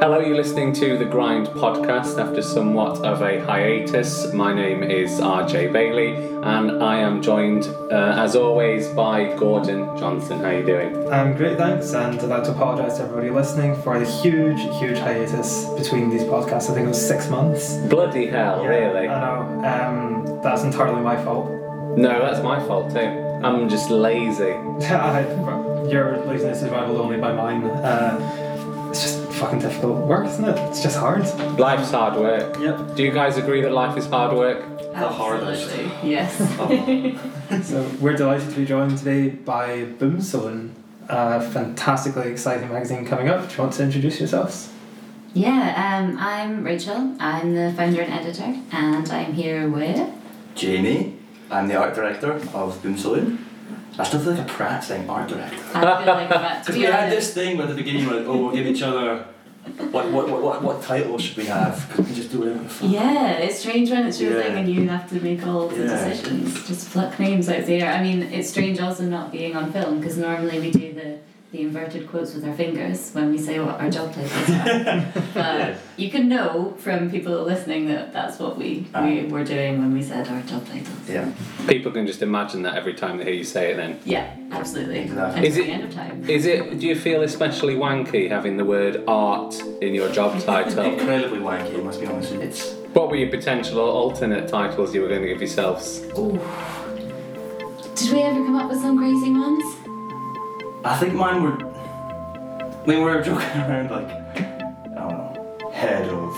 Hello, you're listening to the Grind podcast after somewhat of a hiatus. My name is RJ Bailey, and I am joined, uh, as always, by Gordon Johnson. How are you doing? Um, great, thanks, and I'd like to apologise to everybody listening for the huge, huge hiatus between these podcasts. I think it was six months. Bloody hell, really? I know. Um, that's entirely my fault. No, that's my fault too. I'm just lazy. Your laziness is rivaled only by mine. Uh, fucking difficult work, isn't it? It's just hard. Life's hard work. Yep. Do you guys agree that life is hard work? The hardest. Absolutely, Yes. So we're delighted to be joined today by Boom Saloon, a fantastically exciting magazine coming up. Do you want to introduce yourselves? yeah, um, I'm Rachel. I'm the founder and editor, and I'm here with. Jamie, I'm the art director of Boom Still feel like a prat saying art director. I feel like that. To Because be we had honest, this thing where at the beginning, we went, oh, we'll give each other. What, what, what, what, what title should we have? Could we just do whatever the fuck? Yeah, it's strange when it's your Yeah. thing and you have to make all the Yeah. decisions. Just pluck names out there. I mean, it's strange also not being on film because normally we do the, the inverted quotes with our fingers when we say what our job titles are. but Yeah. you can know from people listening that that's what we, ah. we were doing when we said our job titles. Yeah. People can just imagine that every time they hear you say it then. Yeah, absolutely. Exactly. Is it- the end of time. Is it, do you feel especially wanky having the word art in your job title? Incredibly wanky, I must be honest. It's what were your potential alternate titles you were going to give yourselves? Ooh. Did we ever come up with some crazy ones? I think mine were. I mean, we were joking around like, I don't know, head of.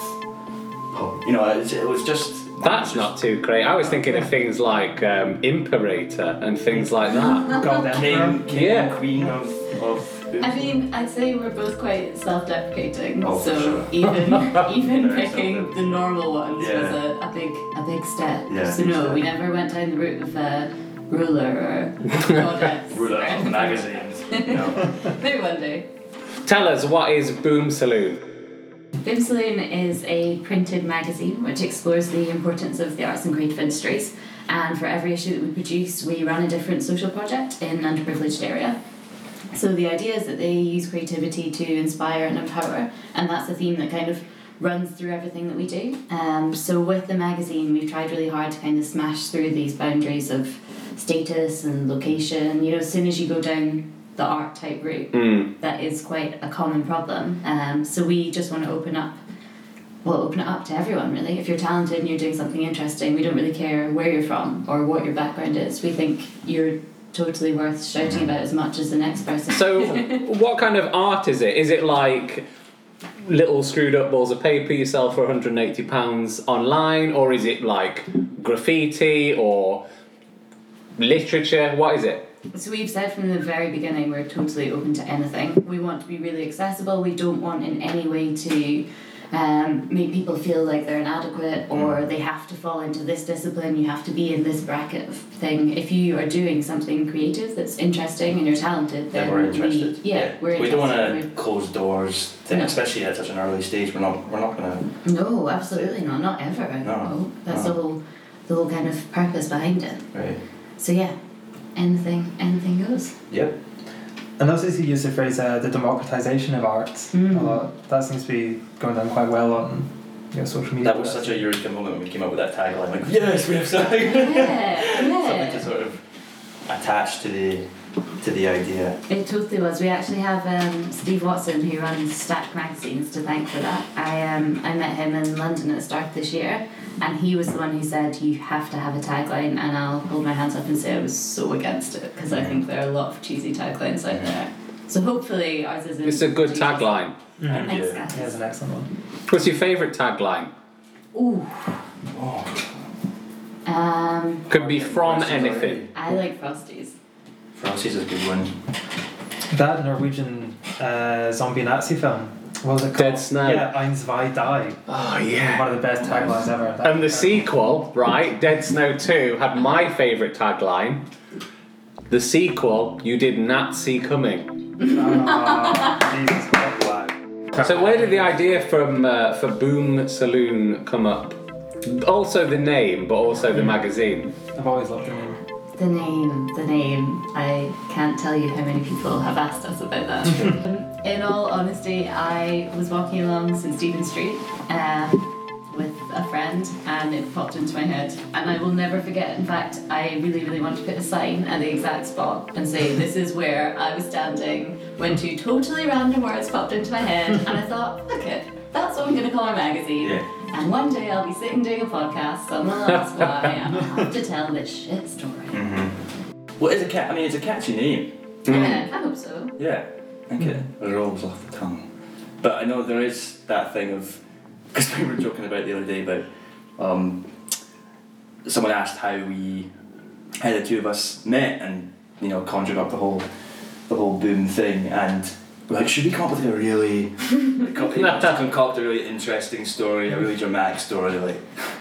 pub- You know, it, it was just. That's not too great. I was thinking of things like um, Imperator and things like that. God King, king Yeah. queen of. of I mean, I'd say we're both quite self-deprecating, Oh, so sure. even even Very picking the normal ones was a, a big a big step. Yeah, so no, step. we never went down the route of uh, ruler or goddess. ruler or of anything. Magazines. You know. Maybe one day. Tell us, what is Boom Saloon? Boom Saloon is a printed magazine which explores the importance of the arts and creative industries. And for every issue that we produce, we run a different social project in an underprivileged area. So the idea is that they use creativity to inspire and empower, and that's a theme that kind of runs through everything that we do. Um, so with the magazine, we've tried really hard to kind of smash through these boundaries of status and location. You know, as soon as you go down the art type route, Mm. that is quite a common problem. Um, so we just want to open up, well, open it up to everyone really. If you're talented and you're doing something interesting, we don't really care where you're from or what your background is. We think you're totally worth shouting about as much as the next person. So, what kind of art is it? Is it like little screwed up balls of paper you sell for £180 online, or is it like graffiti or literature? What is it? So we've said from the very beginning we're totally open to anything. We want to be really accessible. We don't want in any way to um, make people feel like they're inadequate or they have to fall into this discipline. You have to be in this bracket of thing. If you are doing something creative that's interesting and you're talented, then Then we're we- interested. yeah, we're We interested. don't want to close doors, to, No. especially at such an early stage. We're not. We're not gonna. No, absolutely not. Not ever. I No. That's no. the whole, the whole kind of purpose behind it. Right. So yeah, anything, anything goes. Yep. And also, you use the phrase uh, the democratization of art Mm. a lot. That seems to be going down quite well on you know, social media. That was such a eureka moment when we came up with that tagline. Like, yes, we have something. Yeah, yeah. something to sort of attach to the to the idea. It totally was. We actually have um, Steve Watson who runs Stack Magazines to thank for that. I um, I met him in London at the start of this year, and he was the one who said you have to have a tagline. And I'll hold my hands up and say I was so against it because I think there are a lot of cheesy taglines out there. So hopefully ours isn't. It's a good cheesy. tagline. Mhm. Thanks, Yeah. guys. Here's an excellent one. What's your favourite tagline? Ooh. Oh, Um, Could be from Questions already. anything. I like Frosties. Frosties is a good one. That Norwegian uh, zombie Nazi film. What was it called? Dead Snow. Yeah, Eins, zwei, die. Oh, One of the best taglines ever. That- And the sequel, right, Dead Snow 2, had my favourite tagline. The sequel, you did not see coming. Ah, Jesus Wow. So where did the idea from uh, for Boom Saloon come up? Also the name, but also the magazine. I've always loved the name. The name, the name. I can't tell you how many people have asked us about that. In all honesty, I was walking along St Stephen Street um, with a friend and it popped into my head. And I will never forget, in fact, I really, really want to put a sign at the exact spot and say, This is where I was standing when two totally random words popped into my head. And I thought, Look it, that's what I'm going to call our magazine. Yeah. And one day I'll be sitting doing a podcast, someone will ask why, and I'll have to tell this shit story. Mm-hmm. Well, it's a cat. I mean, it's a catchy name. Yeah, mm. I hope so. Yeah, I think mm. it rolls off the tongue. But I know there is that thing of because we were joking about the other day about um, someone asked how we how the two of us met and you know conjured up the whole the whole boom thing and we're like should we come up with a really co- you know, to concoct a really interesting story a really dramatic story like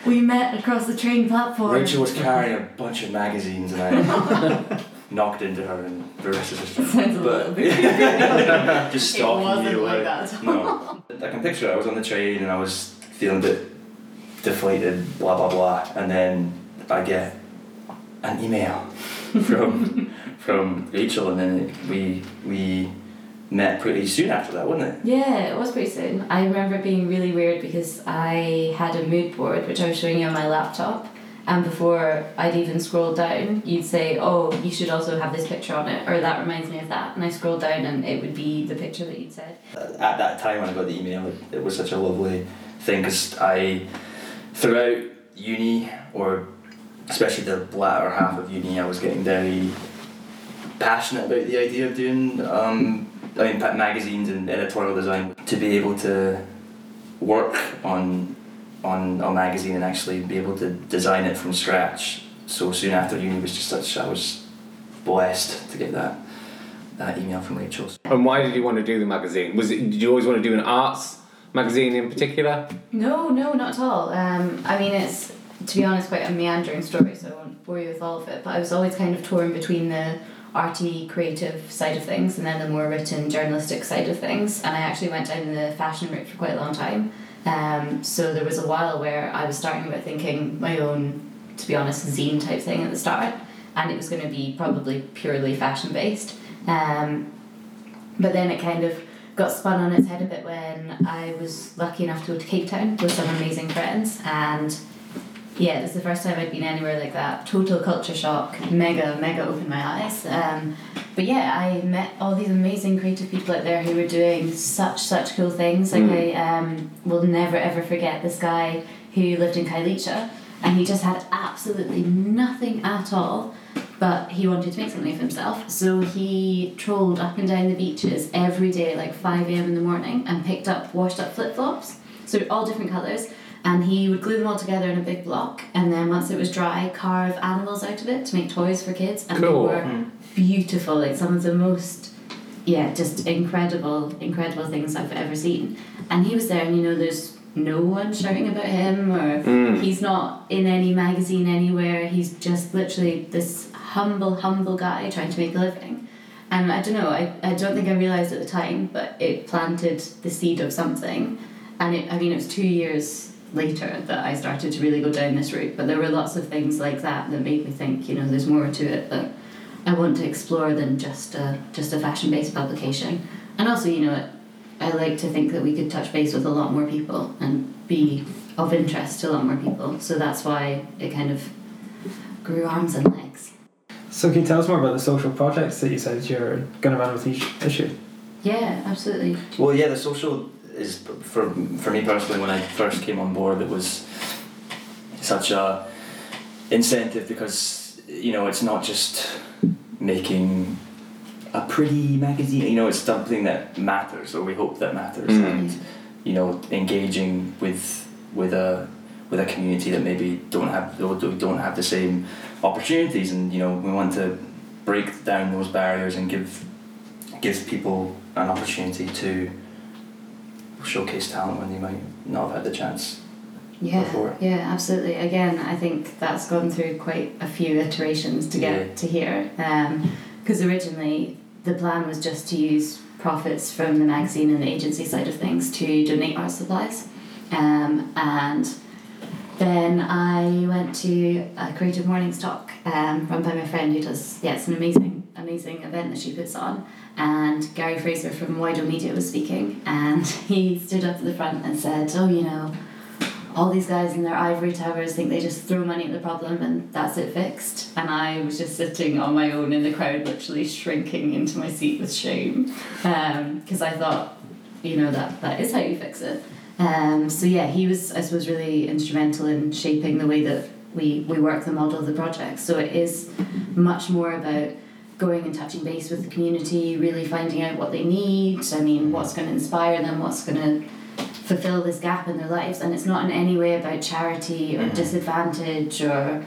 We met across the train platform. Rachel was carrying a bunch of magazines and I knocked into her and the rest is history. Sounds a little but bit just It stalking wasn't you like that. at No, I can picture it. I was on the train and I was feeling a bit deflated, blah blah blah, and then I get an email from from Rachel, and then we we met pretty soon after that, wasn't it? Yeah, it was pretty soon. I remember it being really weird because I had a mood board which I was showing you on my laptop. And before I'd even scrolled down, you'd say, Oh, you should also have this picture on it, or that reminds me of that. And I scrolled down and it would be the picture that you'd said. At that time when I got the email, it, it was such a lovely thing because I, throughout uni or especially the latter half of uni, I was getting very passionate about the idea of doing um, I mean magazines and editorial design to be able to work on on a magazine and actually be able to design it from scratch so soon after uni was just such I was blessed to get that that email from Rachel. And why did you want to do the magazine? Was it? Did you always want to do an arts magazine in particular? No, no, not at all. Um, I mean, it's to be honest quite a meandering story, so I won't bore you with all of it. But I was always kind of torn between the arty, creative side of things and then the more written, journalistic side of things. And I actually went down the fashion route for quite a long time. Um, so there was a while where I was starting about thinking my own, to be honest, zine type thing at the start, and it was going to be probably purely fashion based. Um, but then it kind of got spun on its head a bit when I was lucky enough to go to Cape Town with some amazing friends and yeah, it was the first time I'd been anywhere like that. Total culture shock, mega, mega opened my eyes. Um, but yeah, I met all these amazing creative people out there who were doing such, such cool things. Like, I um, will never ever forget this guy who lived in Khayelitsha and he just had absolutely nothing at all but he wanted to make something of himself. So he trolled up and down the beaches every day, like 5 a.m. in the morning, and picked up washed up flip flops. So all different colours. And he would glue them all together in a big block, and then once it was dry, carve animals out of it to make toys for kids. And Cool. they were beautiful, like some of the most, yeah, just incredible, incredible things I've ever seen. And he was there, and you know, there's no one shouting about him, or Mm. he's not in any magazine anywhere. He's just literally this humble, humble guy trying to make a living. And I don't know, I, I don't think I realised at the time, but it planted the seed of something. And it, I mean, it was two years later that I started to really go down this route. But there were lots of things like that that made me think, you know, there's more to it that I want to explore than just a, just a fashion based publication. And also, you know, I like to think that we could touch base with a lot more people and be of interest to a lot more people. So that's why it kind of grew arms and legs. So can you tell us more about the social projects that you said you're going to run with each issue? Yeah, absolutely. Well, yeah, the social is for for me personally. When I first came on board, it was such a incentive because you know it's not just making a pretty magazine. You know, it's something that matters, or we hope that matters, Mm. and you know, engaging with with a with a community that maybe don't have don't have the same opportunities, and you know, we want to break down those barriers and give give people an opportunity to showcase talent when they might not have had the chance. Yeah, Before. yeah, absolutely. Again, I think that's gone through quite a few iterations to get Yeah. to here. Because originally the plan was just to use profits from the magazine and the agency side of things to donate art supplies, um, and then I went to a Creative Mornings talk um, run by my friend who does, yeah, it's an amazing, amazing event that she puts on. And Garry Fraser from Wideo Media was speaking, and he stood up at the front and said, Oh, you know, all these guys in their ivory towers think they just throw money at the problem and that's it fixed. And I was just sitting on my own in the crowd, literally shrinking into my seat with shame, because I thought, you know, that, that is how you fix it. Um, so yeah, he was, I suppose, really instrumental in shaping the way that we, we work the model of the project. So it is much more about going and touching base with the community, really finding out what they need. I mean, what's going to inspire them, what's going to fulfill this gap in their lives, and it's not in any way about charity or Mhm. disadvantage or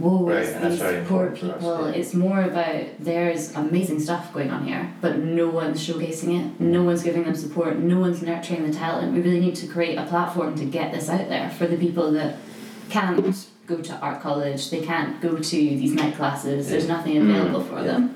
woe Right, is these poor for us, people. yeah. It's more about there's amazing stuff going on here, but no one's showcasing it. No one's giving them support. No one's nurturing the talent. We really need to create a platform to get this out there for the people that can't go to art college. They can't go to these night classes. There's nothing available for Yeah. them.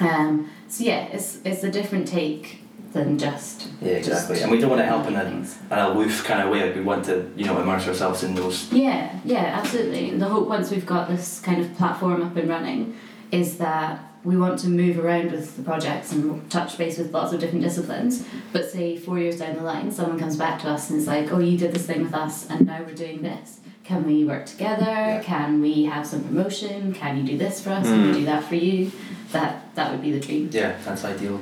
Um, so yeah, it's it's a different take than just Yeah, exactly. just And we don't want to help in a, things. an aloof kind of way. Like we want to, you know, immerse ourselves in those. Yeah, yeah, absolutely. And the hope once we've got this kind of platform up and running is that we want to move around with the projects and touch base with lots of different disciplines. But say four years down the line, someone comes back to us and is like, "Oh, you did this thing with us, and now we're doing this. Can we work together? Can we have some promotion? Can you do this for us? Can we do that for you?" That that would be the dream. Yeah, that's ideal.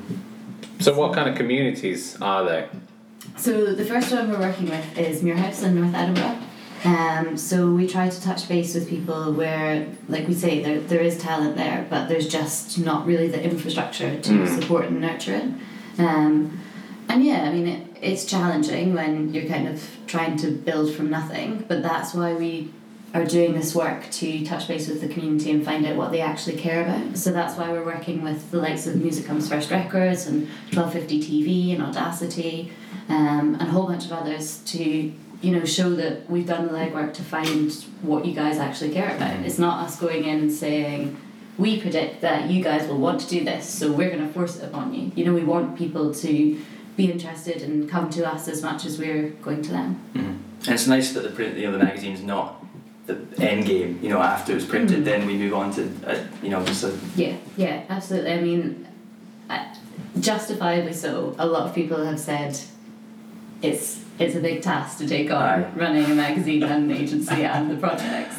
So, what kind of communities are they? So the first one we're working with is Muirhouse in North Edinburgh. Um, so we try to touch base with people where, like we say, there, there is talent there, but there's just not really the infrastructure to Mm. support and nurture it. Um, and yeah, I mean, it, it's challenging when you're kind of trying to build from nothing, but that's why we are doing this work to touch base with the community and find out what they actually care about. So that's why we're working with the likes of Music Comes First Records and 1250 TV and Oddacity um, and a whole bunch of others to you know show that we've done the legwork to find what you guys actually care about. It's not us going in and saying we predict that you guys will want to do this, so we're going to force it upon you. You know, we want people to be interested and come to us as much as we're going to them. Mm-hmm. And it's nice that the print, you know, the magazine's is not the end game. You know, after it's printed, Mm. then we move on to, uh, you know, just a Yeah, yeah, absolutely. I mean, uh, justifiably so. A lot of people have said it's it's a big task to take on Aye. running a magazine and an agency and the projects.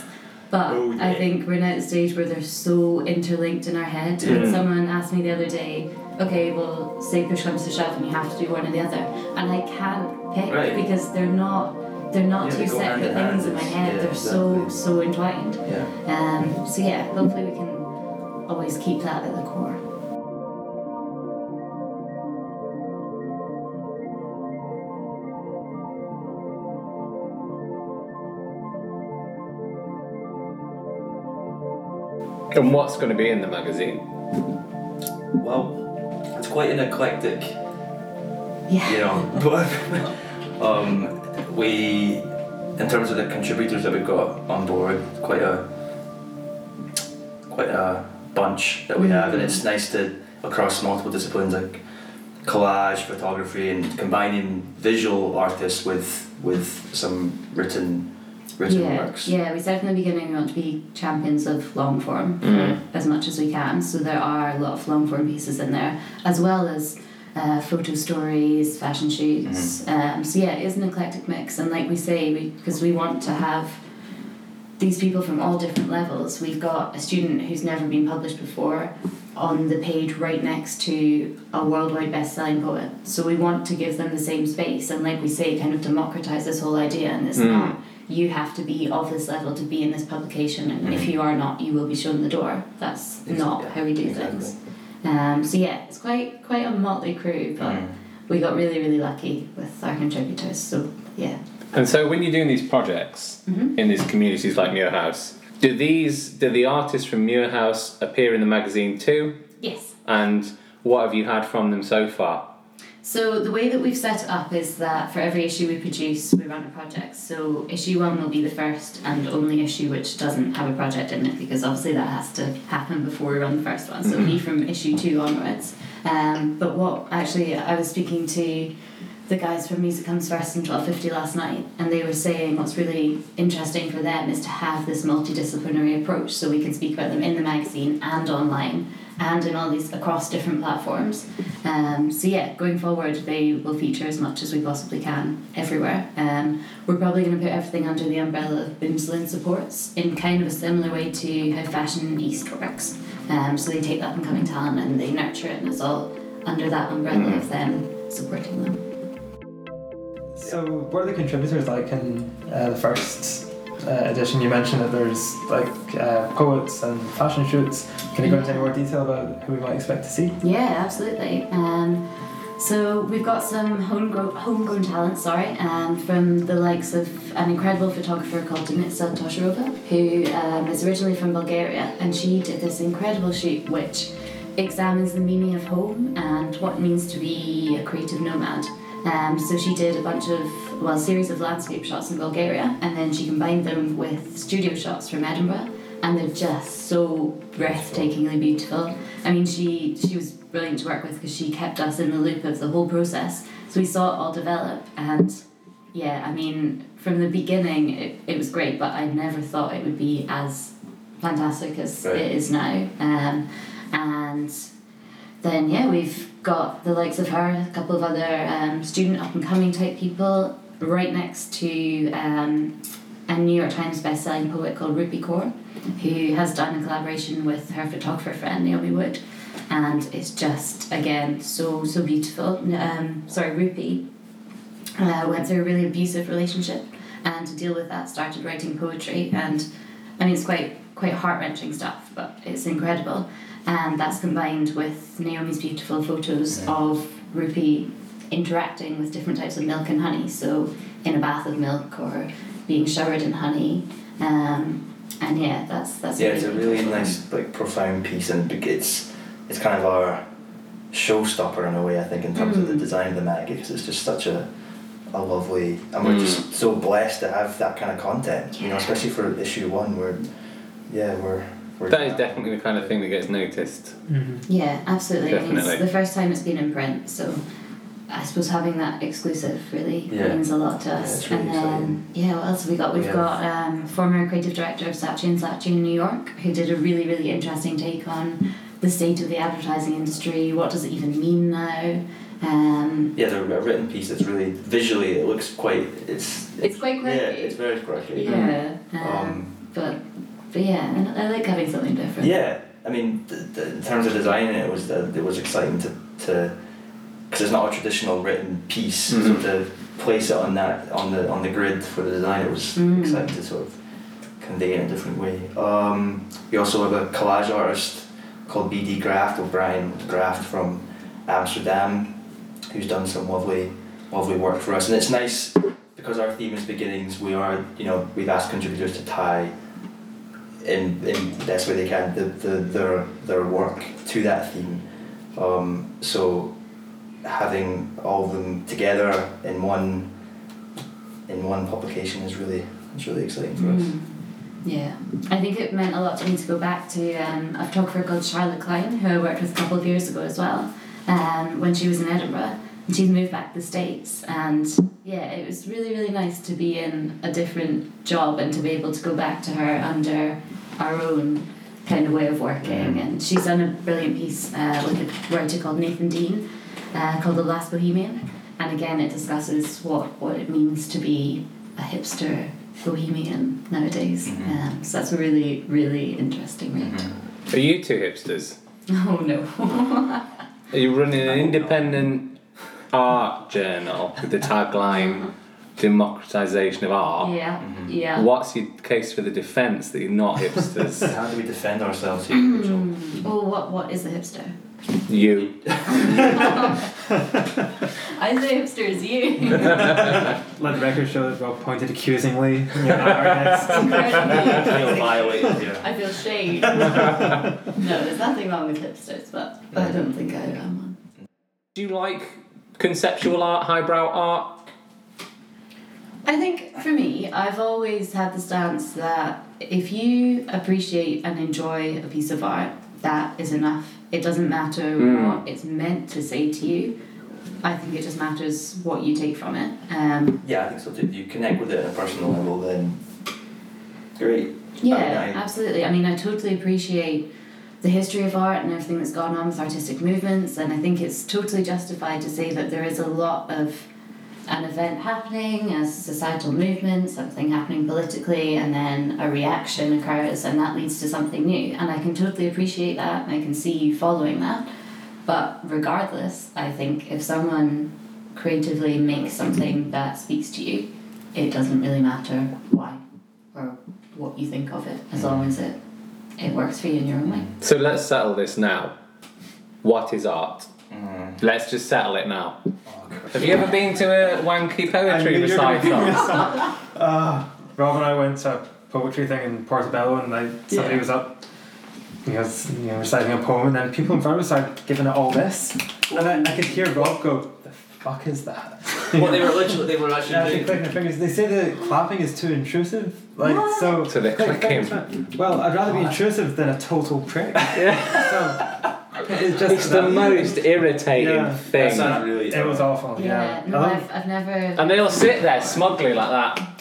But Oh, I think we're now at the stage where they're so interlinked in our head. Yeah. And someone asked me the other day, okay, well, say push comes to shove and you have to do one or the other, and I can't pick Right. because they're not they're not Yeah, two they hand separate hand, things in my head. yeah, they're so exactly. so entwined. yeah. Um, so yeah, hopefully we can always keep that at the core. And what's going to be in the magazine? Well, it's quite an eclectic Yeah. you know but um, we in terms of the contributors that we've got on board quite a quite a bunch that we have and it's nice to across multiple disciplines like collage photography and combining visual artists with with some written written yeah, works yeah, we said from the beginning we want to be champions of long form Mhm. as much as we can. So there are a lot of long form pieces in there, as well as uh, photo stories, fashion shoots. Um, so yeah, it is an eclectic mix, and like we say, we because we want to have these people from all different levels. We've got a student who's never been published before on the page right next to a worldwide best-selling poet. So we want to give them the same space, and like we say, kind of democratize this whole idea. And it's Mm. not you have to be of this level to be in this publication, and if Mhm. you are not, you will be shown the door. That's not Yeah, how we do exactly. things. Um, so yeah, it's quite quite a motley crew, but Mm. we got really really lucky with our contributors. So yeah. And so, when you're doing these projects Mhm. in these communities like Muirhouse, do these do the artists from Muirhouse appear in the magazine too? Yes. And what have you had from them so far? So the way that we've set it up is that for every issue we produce, we run a project. So issue one will be the first and only issue which doesn't have a project in it because obviously that has to happen before we run the first one. So it'll be from issue two onwards. Um, but what actually I was speaking to the guys from Music Comes First and 1250 last night, and they were saying what's really interesting for them is to have this multidisciplinary approach so we can speak about them in the magazine and online and in all these across different platforms. Um, so yeah, going forward, they will feature as much as we possibly can everywhere. Um, we're probably going to put everything under the umbrella of Boom Saloon supports in kind of a similar way to how Fashion East works. Um, so they take that and coming talent and they nurture it, and it's all under that umbrella of them supporting them. So, what are the contributors like in uh, the first uh, edition? You mentioned that there's like uh, poets and fashion shoots. Can you go into any more detail about who we might expect to see? Yeah, absolutely. Um, so we've got some homegrown, homegrown talent, sorry, um, from the likes of an incredible photographer called Denitsa Tosharova, who um, is originally from Bulgaria, and she did this incredible shoot which examines the meaning of home and what it means to be a creative nomad. Um, so she did a bunch of, well, a series of landscape shots in Bulgaria, and then she combined them with studio shots from Edinburgh, and they're just so breathtakingly beautiful. I mean, she she was brilliant to work with because she kept us in the loop of the whole process. So we saw it all develop, and yeah, I mean, from the beginning, it, it was great, but I never thought it would be as fantastic as Right. it is now. Um, and then yeah, we've got the likes of her, a couple of other um, student up and coming type people, right next to um, a New York Times best-selling poet called Rupi Kaur, who has done a collaboration with her photographer friend Naomi Wood, and it's just again so so beautiful. Um, sorry, Rupi uh, went through a really abusive relationship, and to deal with that, started writing poetry, and I mean it's quite quite heart wrenching stuff, but it's incredible, and that's combined with Naomi's beautiful photos Yeah. of Rupi interacting with different types of milk and honey. So in a bath of milk or being showered in honey, um, and yeah, that's that's Yeah, it's a really nice, like, profound piece, and it's it's kind of our showstopper in a way. I think in terms of the Mm. design of the mag, because it's just such a a lovely, and we're Mm. just so blessed to have that kind of content. You know, especially for issue one, where yeah, we're we're. That is definitely the kind of thing that gets noticed. Mm-hmm. Yeah, absolutely. Definitely. It's the first time it's been in print, so I suppose having that exclusive really Yeah. means a lot to us. it's really and then exciting. yeah, what else have we got? We've We got um, former creative director of Saatchi and Saatchi in New York, who did a really really interesting take on the state of the advertising industry. What does it even mean now? Um, Yeah, the a written piece that's really visually it looks quite it's It's quite quirky. yeah it's very quirky. yeah, um, Um, but but yeah, and I like having something different. Yeah, I mean, th- th- in terms of designing it, was uh, it was exciting to to because it's not a traditional written piece, Mhm. so to place it on that on the on the grid for the design, it was Mm. exciting to sort of convey it in a different way. Um, we also have a collage artist called BD Graft or Brian Graft from Amsterdam, who's done some lovely lovely work for us, and it's nice because our theme is beginnings. We are you know we've asked contributors to tie in in best way they can the, the their their work to that theme. Um, so having all of them together in one in one publication is really is really exciting for us. Mm. Yeah, I think it meant a lot to me to go back to um, a photographer called Charlotte Klein, who I worked with a couple of years ago as well, um, when she was in Edinburgh. And she's moved back to the States, and yeah, it was really, really nice to be in a different job and to be able to go back to her under our own kind of way of working. And she's done a brilliant piece uh, with a writer called Nathan Dean uh, called The Last Bohemian. And again, it discusses what, what it means to be a hipster bohemian nowadays. Mhm. Um, so that's a really, really interesting read. Mm-hmm. Are you two hipsters? Oh no. Are you running an independent art journal with the tagline democratization of art? yeah, Mhm. yeah. What's your case for the defence that you're not hipsters? How do we defend ourselves here, Rachel? Mm. Oh, what, what is a hipster? you. I say hipster is you. Let the record show that Rob pointed accusingly at our guest. I Incredibly. feel violated here. I feel shame. no, there's nothing wrong with hipsters, but I don't think I am one. Do you like conceptual art, highbrow art? I think for me, I've always had the stance that if you appreciate and enjoy a piece of art, that is enough. It doesn't matter Mm. what it's meant to say to you. I think it just matters what you take from it. Um, Yeah, I think so too. If you connect with it on a personal level, then great. yeah, I- I- absolutely. I mean, I totally appreciate the history of art and everything that's gone on with artistic movements, and I think it's totally justified to say that there is a lot of an event happening, a societal movement, something happening politically, and then a reaction occurs, and that leads to something new. And I can totally appreciate that, and I can see you following that. But regardless, I think if someone creatively makes something that speaks to you, it doesn't really matter why or what you think of it, as long as it it works for you in your own way. So let's settle this now. What is art? Mm. Let's just settle it now. Oh, Have you ever been to a wanky poetry I knew you were gonna give me recital? some. Uh, Rob and I went to a poetry thing in Portobello, and like somebody Yeah. was up. He was you know, reciting a poem, and then people in front of us started giving it all this, and then I could hear Rob go, "The fuck is that?" What they were literally, they were Yeah, actually they doing. clicking their fingers. They say that clapping is too intrusive. Like What? so. So they're click, click, clicking. click. Well, I'd rather be intrusive than a total prick. So it's just It's the that- most irritating Yeah. That thing. sounds really. It was awful. Yeah, Yeah. no, I I've, I've never. And they'll sit there smugly like that.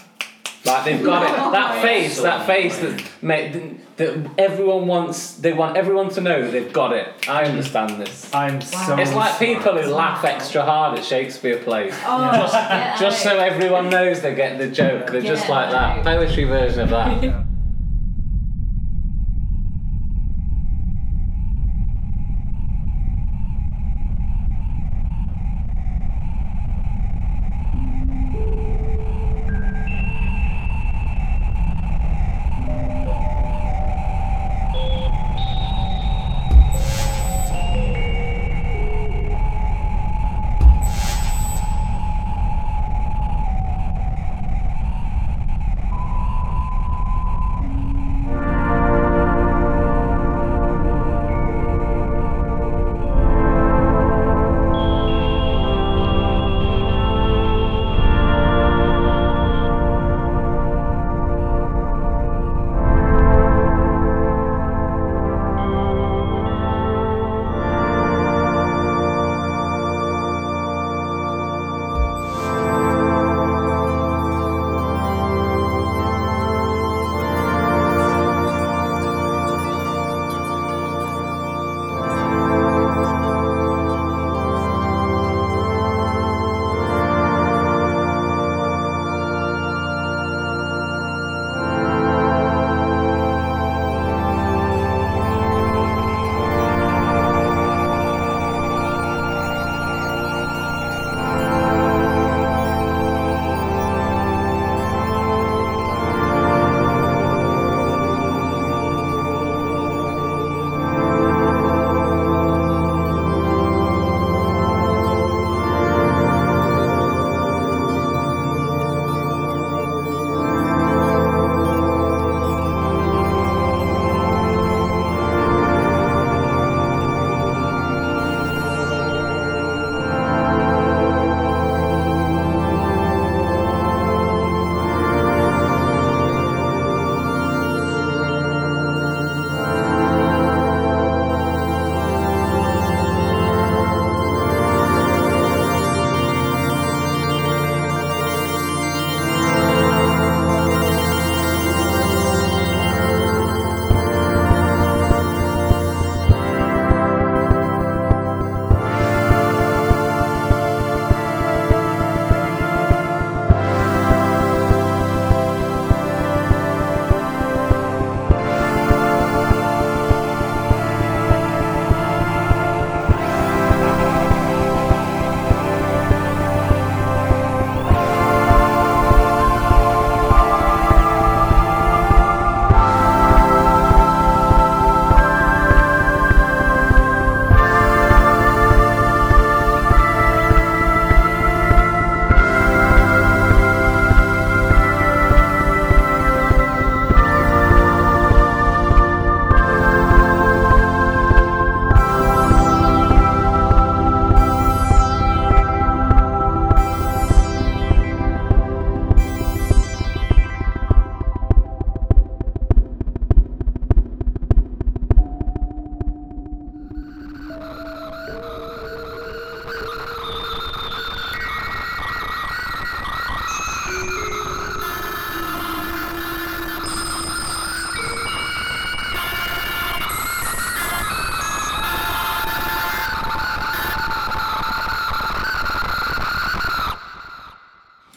Like they've got it. That face, that face that, mate, that everyone wants. They want everyone to know that they've got it. I understand this. I'm so. It's like smart. people who laugh extra hard at Shakespeare plays. Oh, Just- get Just so everyone knows they get the joke. They're just Get like that. out. Poetry version of that.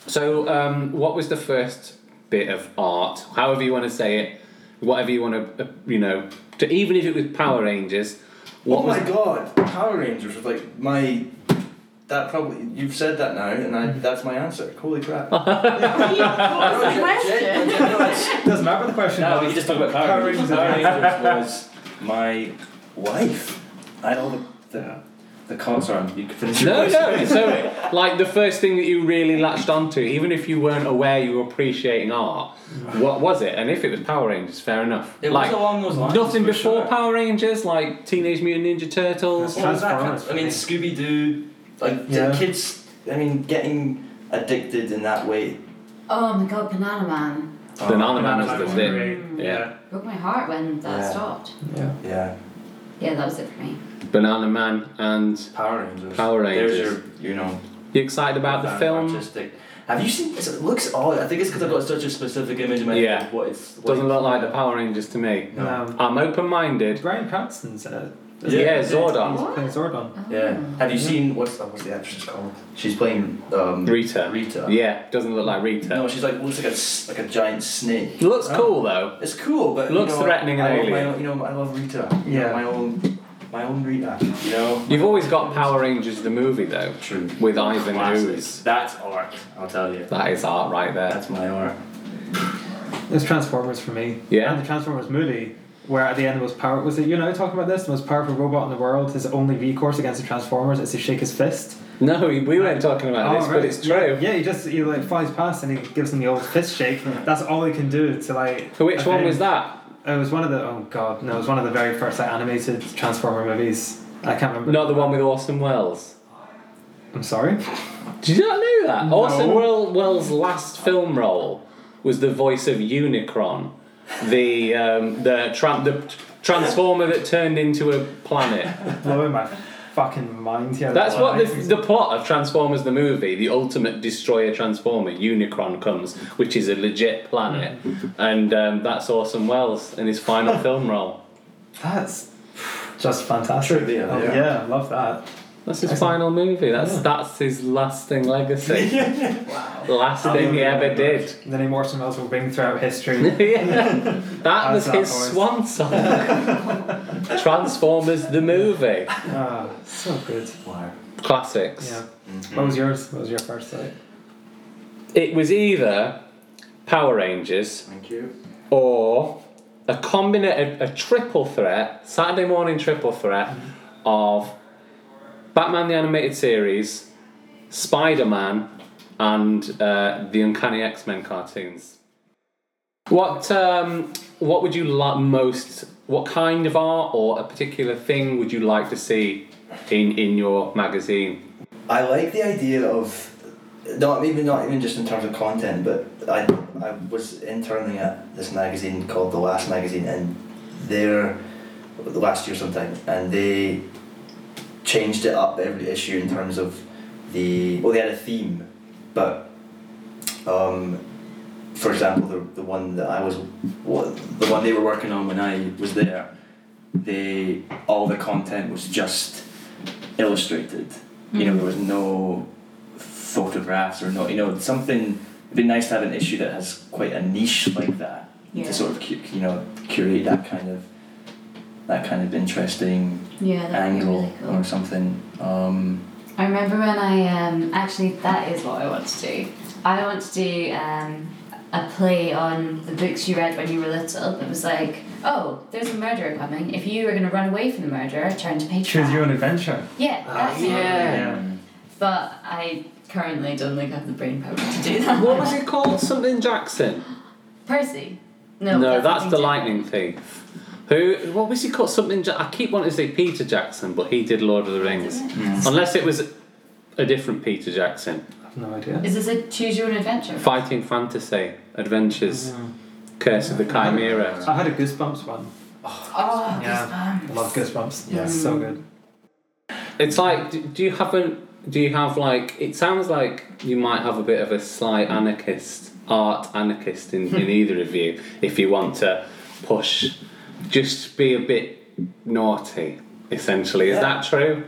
So, um, what was the first bit of art, however you want to say it, whatever you want to, uh, you know, to, even if it was Power Rangers, what oh was my god, Power Rangers was like my. That probably you've said that now, and I, that's my answer. Holy crap! What's the question? Doesn't matter the question. No, was. we just talk about Power, Power Rangers. Rangers. Power Rangers was my wife. I don't. the the, the con- Sorry, you can finish your no, question. no. So, like the first thing that you really latched onto, even if you weren't aware you were appreciating art, what was it? And if it was Power Rangers, fair enough. It like was along those lines. nothing for before sure. Power Rangers, like Teenage Mutant Ninja Turtles. What was that kind of- I mean, Scooby Doo. Like the Yeah. kids. I mean, getting addicted in that way. Oh my god, Banana Man. Banana Man oh, was the thing. great. Yeah. Broke my heart when that Yeah. stopped. Yeah. Yeah. Yeah, that was it for me. Banana Man and Power Rangers. Power Rangers. There's your, you know. you excited about the film? Artistic. Have you seen? It It looks odd. I think it's because I've got such a specific image in my Yeah. head. of What it's Doesn't look like the Power Rangers to me. No. Um, I'm open-minded. Bryan Cranston's in it. Yeah, Zordon. He's playing Zordon. Oh. Yeah. Have you seen what's that? what's the actress called? She's playing um, Rita. Rita. Yeah, doesn't look like Rita. No, she's like looks like a s- like a giant snake. Looks Oh. cool though. It's cool, but Looks you know, threatening and I love my alien. own, you know, I love Rita. You know, Yeah. my own, my own Rita. You know. You've always got Power Rangers the movie though, True. with Ivan Classic. Ooze. That's art. I'll tell you. That is art right there. That's my art. It's Transformers for me. Yeah. And the Transformers movie, where at the end the most power was it you know talking about this the most powerful robot in the world. His only recourse against the Transformers is to shake his fist. No, we we weren't talking about Oh, this, right. but it's true. Yeah, he just he like flies past and he gives him the old fist shake. That's all he can do to like. So which one was that? It was one of the oh god no, it was one of the very first like animated Transformer movies. I can't remember. Not the one with Orson Welles. I'm sorry. Did you not know that? No. Orson Wel- Welles' last film role was the voice of Unicron, the um, the tra- the transformer that turned into a planet. Blowing my fucking mind here. That's what the, the plot of Transformers the movie, the ultimate destroyer transformer, Unicron comes, which is a legit planet, and um, that's Orson Welles in his final film role. That's just fantastic. Trivia, Oh, yeah. yeah, love that. That's his final movie. That's Yeah. that's his lasting legacy. Wow. Last thing he ever did. The name Orson Welles will bring throughout history. yeah. That was How's that, his boys? swan song. Transformers the movie. ah, so good. Wow. Classics. Yeah. Mhm. What was yours? What was your first like? It was either Power Rangers Thank you. or a combina- a, a triple threat, Saturday morning triple threat of Batman the Animated Series, Spider Man, and uh, the Uncanny X Men cartoons. What um, what would you like most? What kind of art or a particular thing would you like to see in in your magazine? I like the idea of not even not even just in terms of content, but I I was interning at this magazine called The Last Magazine, and they're the last year sometime, and they changed it up every issue in terms of the well they had a theme, but um, for example the the one that I was what the one they were working on when I was there, they all the content was just illustrated. You know, there was no photographs or no, you know, something. It'd be nice to have an issue that has quite a niche like that Yeah. to sort of you know curate that kind of that kind of interesting Yeah, that would be angle really cool. or something. Um, I remember when I um actually that is what I want to do. I want to do um a play on the books you read when you were little. It was like, oh, there's a murderer coming. If you were going to run away from the murderer, turn to page Choose five. your own adventure. Yeah, that's it. Yeah. But I currently don't think I have the brain power to do that. What was it called? Something Jackson. Percy. No, No, that's something the lightning thief. Who? What was he called? Something. Ja- I keep wanting to say Peter Jackson, but he did Lord of the Rings. Mm. Unless it was a different Peter Jackson. I have no idea. Is this a choose your own adventure? Fighting fantasy, adventures, mm. Curse of the Chimera. I had a Goosebumps one. Oh, Yeah. Goosebumps. I love Goosebumps. Yeah. It's so good. It's like, do, do you have a? Do you have like? It sounds like you might have a bit of a slight anarchist, art anarchist in, in either of you. If you want to push, just be a bit naughty. Essentially, is Yeah. that true?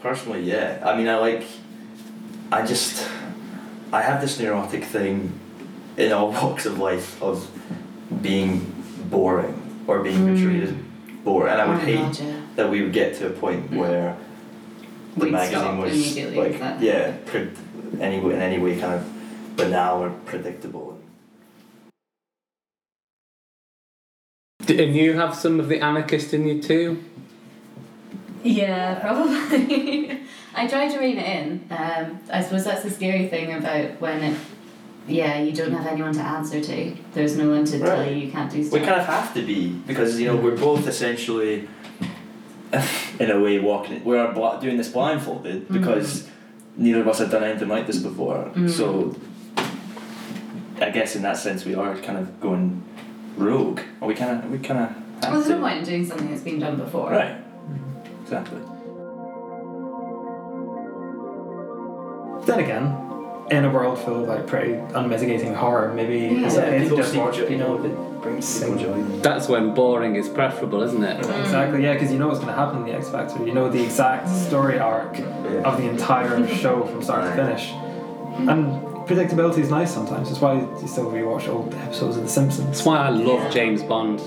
personally, yeah. I mean, I like. I just. I have this neurotic thing in all walks of life of being boring or being Mm. portrayed as boring, and I would Oh hate God, yeah. that we would get to a point Mm. where the We'd magazine was like yeah, pre- any in any way kind of banal or predictable. And you have some of the anarchist in you too? Yeah, probably. I try to rein it in. Um, I suppose that's the scary thing about when it, yeah, you don't have anyone to answer to. There's no one to tell you you can't do stuff. We kind of have to be because you know we're both essentially, in a way, walking. We are bl- doing this blindfolded because neither of us have done anything like this before. Mm. So, I guess in that sense we are kind of going rogue. Or we kind of we kind of well, there's to. no point in doing something that's been done before. Right. Exactly. Then again, in a world full of like pretty unmitigating horror, maybe Yeah. it's okay people just watch joy, you know, it brings people joy. That's when boring is preferable, isn't it? Mm. Exactly, yeah, because you know what's going to happen in the X Factor. You know the exact story arc Yeah. of the entire show from start to finish. Hmm. And predictability is nice sometimes. That's why you still rewatch old episodes of The Simpsons. That's why I love James Bond.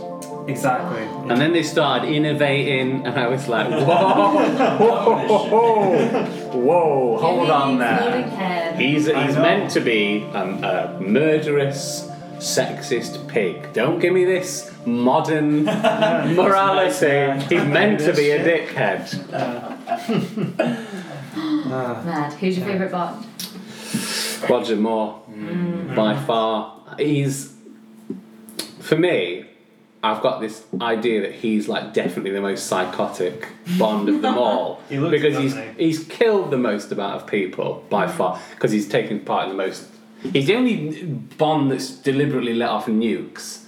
Exactly. And then they started innovating, and I was like, whoa, whoa, whoa, whoa, hold on there. He's, he's meant to be um, a murderous, sexist pig. Don't give me this modern morality. He's meant to be a dickhead. Ah. Mad. Who's your favourite Bond? Roger Moore, mm. by far. He's, for me, I've got this idea that he's like definitely the most psychotic Bond of them all. He looks because he's doesn't he's killed the most amount of people by mm. far because he's taken part in the most. He's the only Bond that's deliberately let off nukes.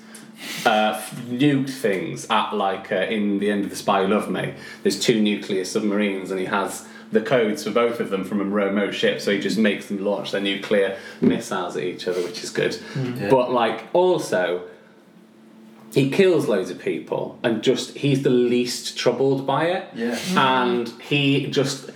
Uh, f- nuked things at like uh, in the end of the Spy Who Loved Me. There's two nuclear submarines, and he has the codes for both of them from a remote ship, so he just makes them launch their nuclear missiles at each other, which is good. Yeah. But like also, he kills loads of people, and just he's the least troubled by it Yeah. and he just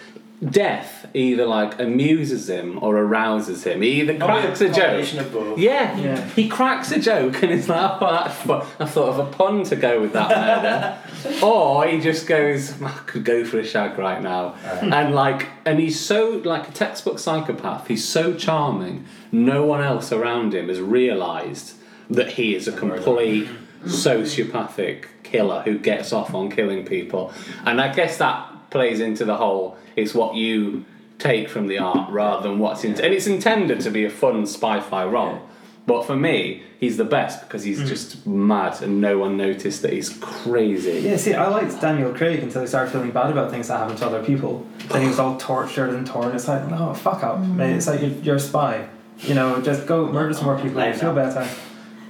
death either like amuses him or arouses him. He either cracks a joke. of both. Yeah, Yeah. he cracks a joke and it's like, oh, that's. I thought of a pun to go with that murder. or he just goes, I could go for a shag right now. And like, and he's so like a textbook psychopath. He's so charming. No one else around him has realised that he is a complete sociopathic killer who gets off on killing people. And I guess that plays into the whole it's what you take from the art rather than what's in and it's intended to be a fun spy-fi rom. But for me, he's the best because he's hmm. just mad and no one noticed that he's crazy. Yeah, see, I liked Daniel Craig until he started feeling bad about things that happened to other people. Then he was all tortured and torn. It's like, no, fuck up, hmm. mate. It's like you're, you're a spy. You know, just go murder some more people. You feel better.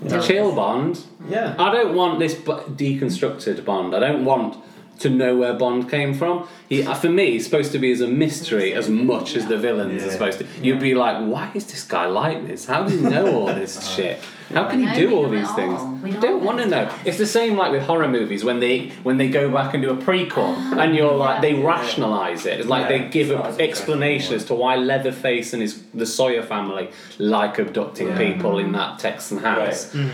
You know? Chill Bond. Yeah. I don't want this deconstructed Bond. I don't want to know where Bond came from. He, uh, for me, he's supposed to be as a mystery as much as the villains are supposed to. You'd be like, why is this guy like this? How does he know all this shit? How can he do all these all. things? We I know don't want to know. It's the same like with horror movies when they when they go back and do a prequel and you're like they rationalize it. It's like Yeah, they give it's an as explanation as to why Leatherface and his the Sawyer family like abducting Yeah. people in that Texan house. Right.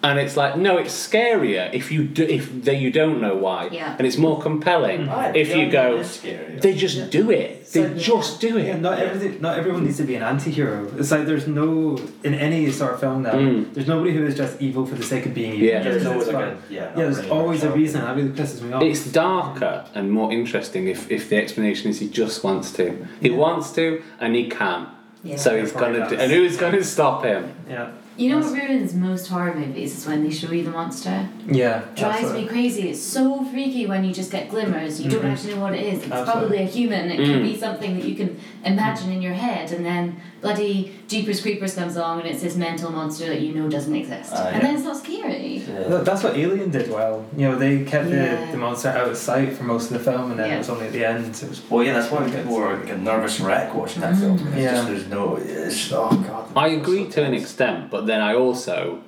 And it's like, no, it's scarier if you do, if they, you don't know why, Yeah. and it's more compelling Right, if you go. it is scary. They just do it. They So- just do it. Yeah, not everything. Not everyone needs to be an anti-hero. It's like there's no in any sort of film now. Mm. There's nobody who is just evil for the sake of being evil. Yeah. there's, There's 'cause always it's like a yeah. yeah, there's really always a sharp. reason. That really pisses me off. It's darker and more interesting if, if the explanation is he just wants to. He wants to and he can. Yeah. So he's gonna do. does. And who's gonna stop him? yeah. You know what ruins most horror movies is when they show you the monster. Yeah. Drives absolutely. me crazy. It's so freaky when you just get glimmers. You don't Mhm. actually know what it is. It's Absolutely. probably a human. It Mm. could be something that you can imagine in your head, and then bloody Jeepers Creepers comes along and it's this mental monster that you know doesn't exist. Ah, and yeah. then it's not scary. Yeah. That's what Alien did well. You know, they kept Yeah. the, the monster out of sight for most of the film, and then Yeah. it was only at the end. It was, Well, yeah, that's why people were like a nervous wreck watching that film. It's Yeah. just, there's no. It's, oh god. I agree to an extent, but then I also,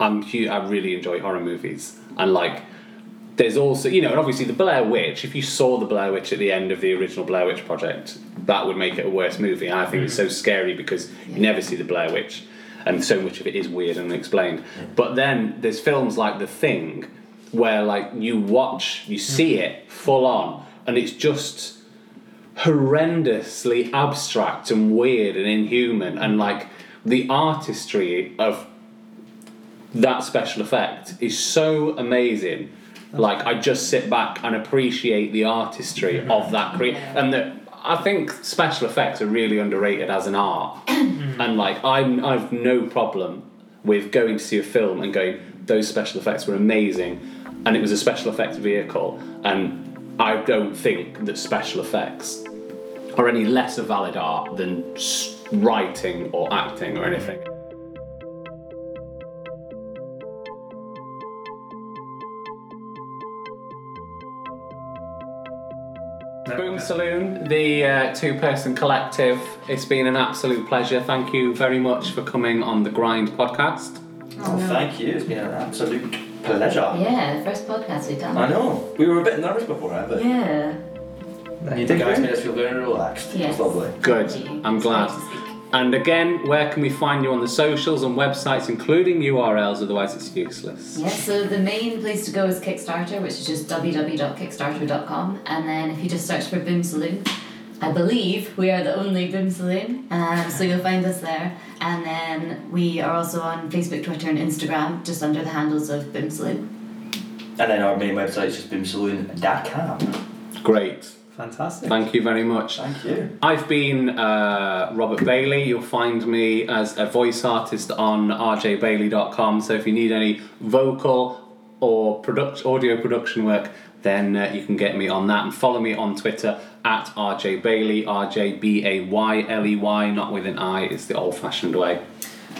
I'm I really enjoy horror movies and like there's also, you know, and obviously the Blair Witch. If you saw the Blair Witch at the end of the original Blair Witch project, that would make it a worse movie. And I think it's so mm. scary because you never see the Blair Witch, and so much of it is weird and unexplained. But then there's films like The Thing, where like you watch, you see mm-hmm. it full on, and it's just horrendously abstract and weird and inhuman, and like the artistry of that special effect is so amazing. Like I just sit back and appreciate the artistry mm-hmm. of that cre- and that I think special effects are really underrated as an art. Mm-hmm. and like I'm I've no problem with going to see a film and going those special effects were amazing and it was a special effects vehicle and I don't think that special effects are any less a valid art than s- writing or acting or anything. Boom Saloon, the uh, two person collective. It's been an absolute pleasure. Thank you very much for coming on the Grind podcast. Oh, thank you. It's been an absolute pleasure. Yeah, the first podcast we've done. I know. We were a bit nervous before, right? But Yeah. No, you you did guys made us feel very relaxed. Yes. It's lovely. Good. Thank you. I'm It's glad. Great to speak. And again, where can we find you on the socials and websites, including URLs? Otherwise, it's useless. Yeah, so the main place to go is Kickstarter, which is just www.kickstarter.com. And then if you just search for Boom Saloon, I believe we are the only Boom Saloon, um, so you'll find us there. And then we are also on Facebook, Twitter, and Instagram, just under the handles of Boom Saloon. And then our main website is just boomsaloon.com. Great. Fantastic. Thank you very much. Thank you. I've been uh, Robert Bayley. You'll find me as a voice artist on rjbayley.com. So if you need any vocal or product, audio production work, then uh, you can get me on that and follow me on Twitter at rjbayley, R-J-B-A-Y-L-E-Y, not with an I, it's the old-fashioned way.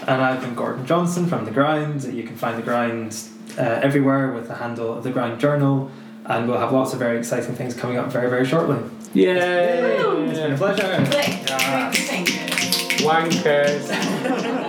And I've been Gordon Johnson from The Grind. You can find The Grind uh, everywhere with the handle of The Grind Journal. And we'll have lots of very exciting things coming up very, very shortly. Yay! It's been a pleasure. Click. Yeah. Click. Thank you. Wankers!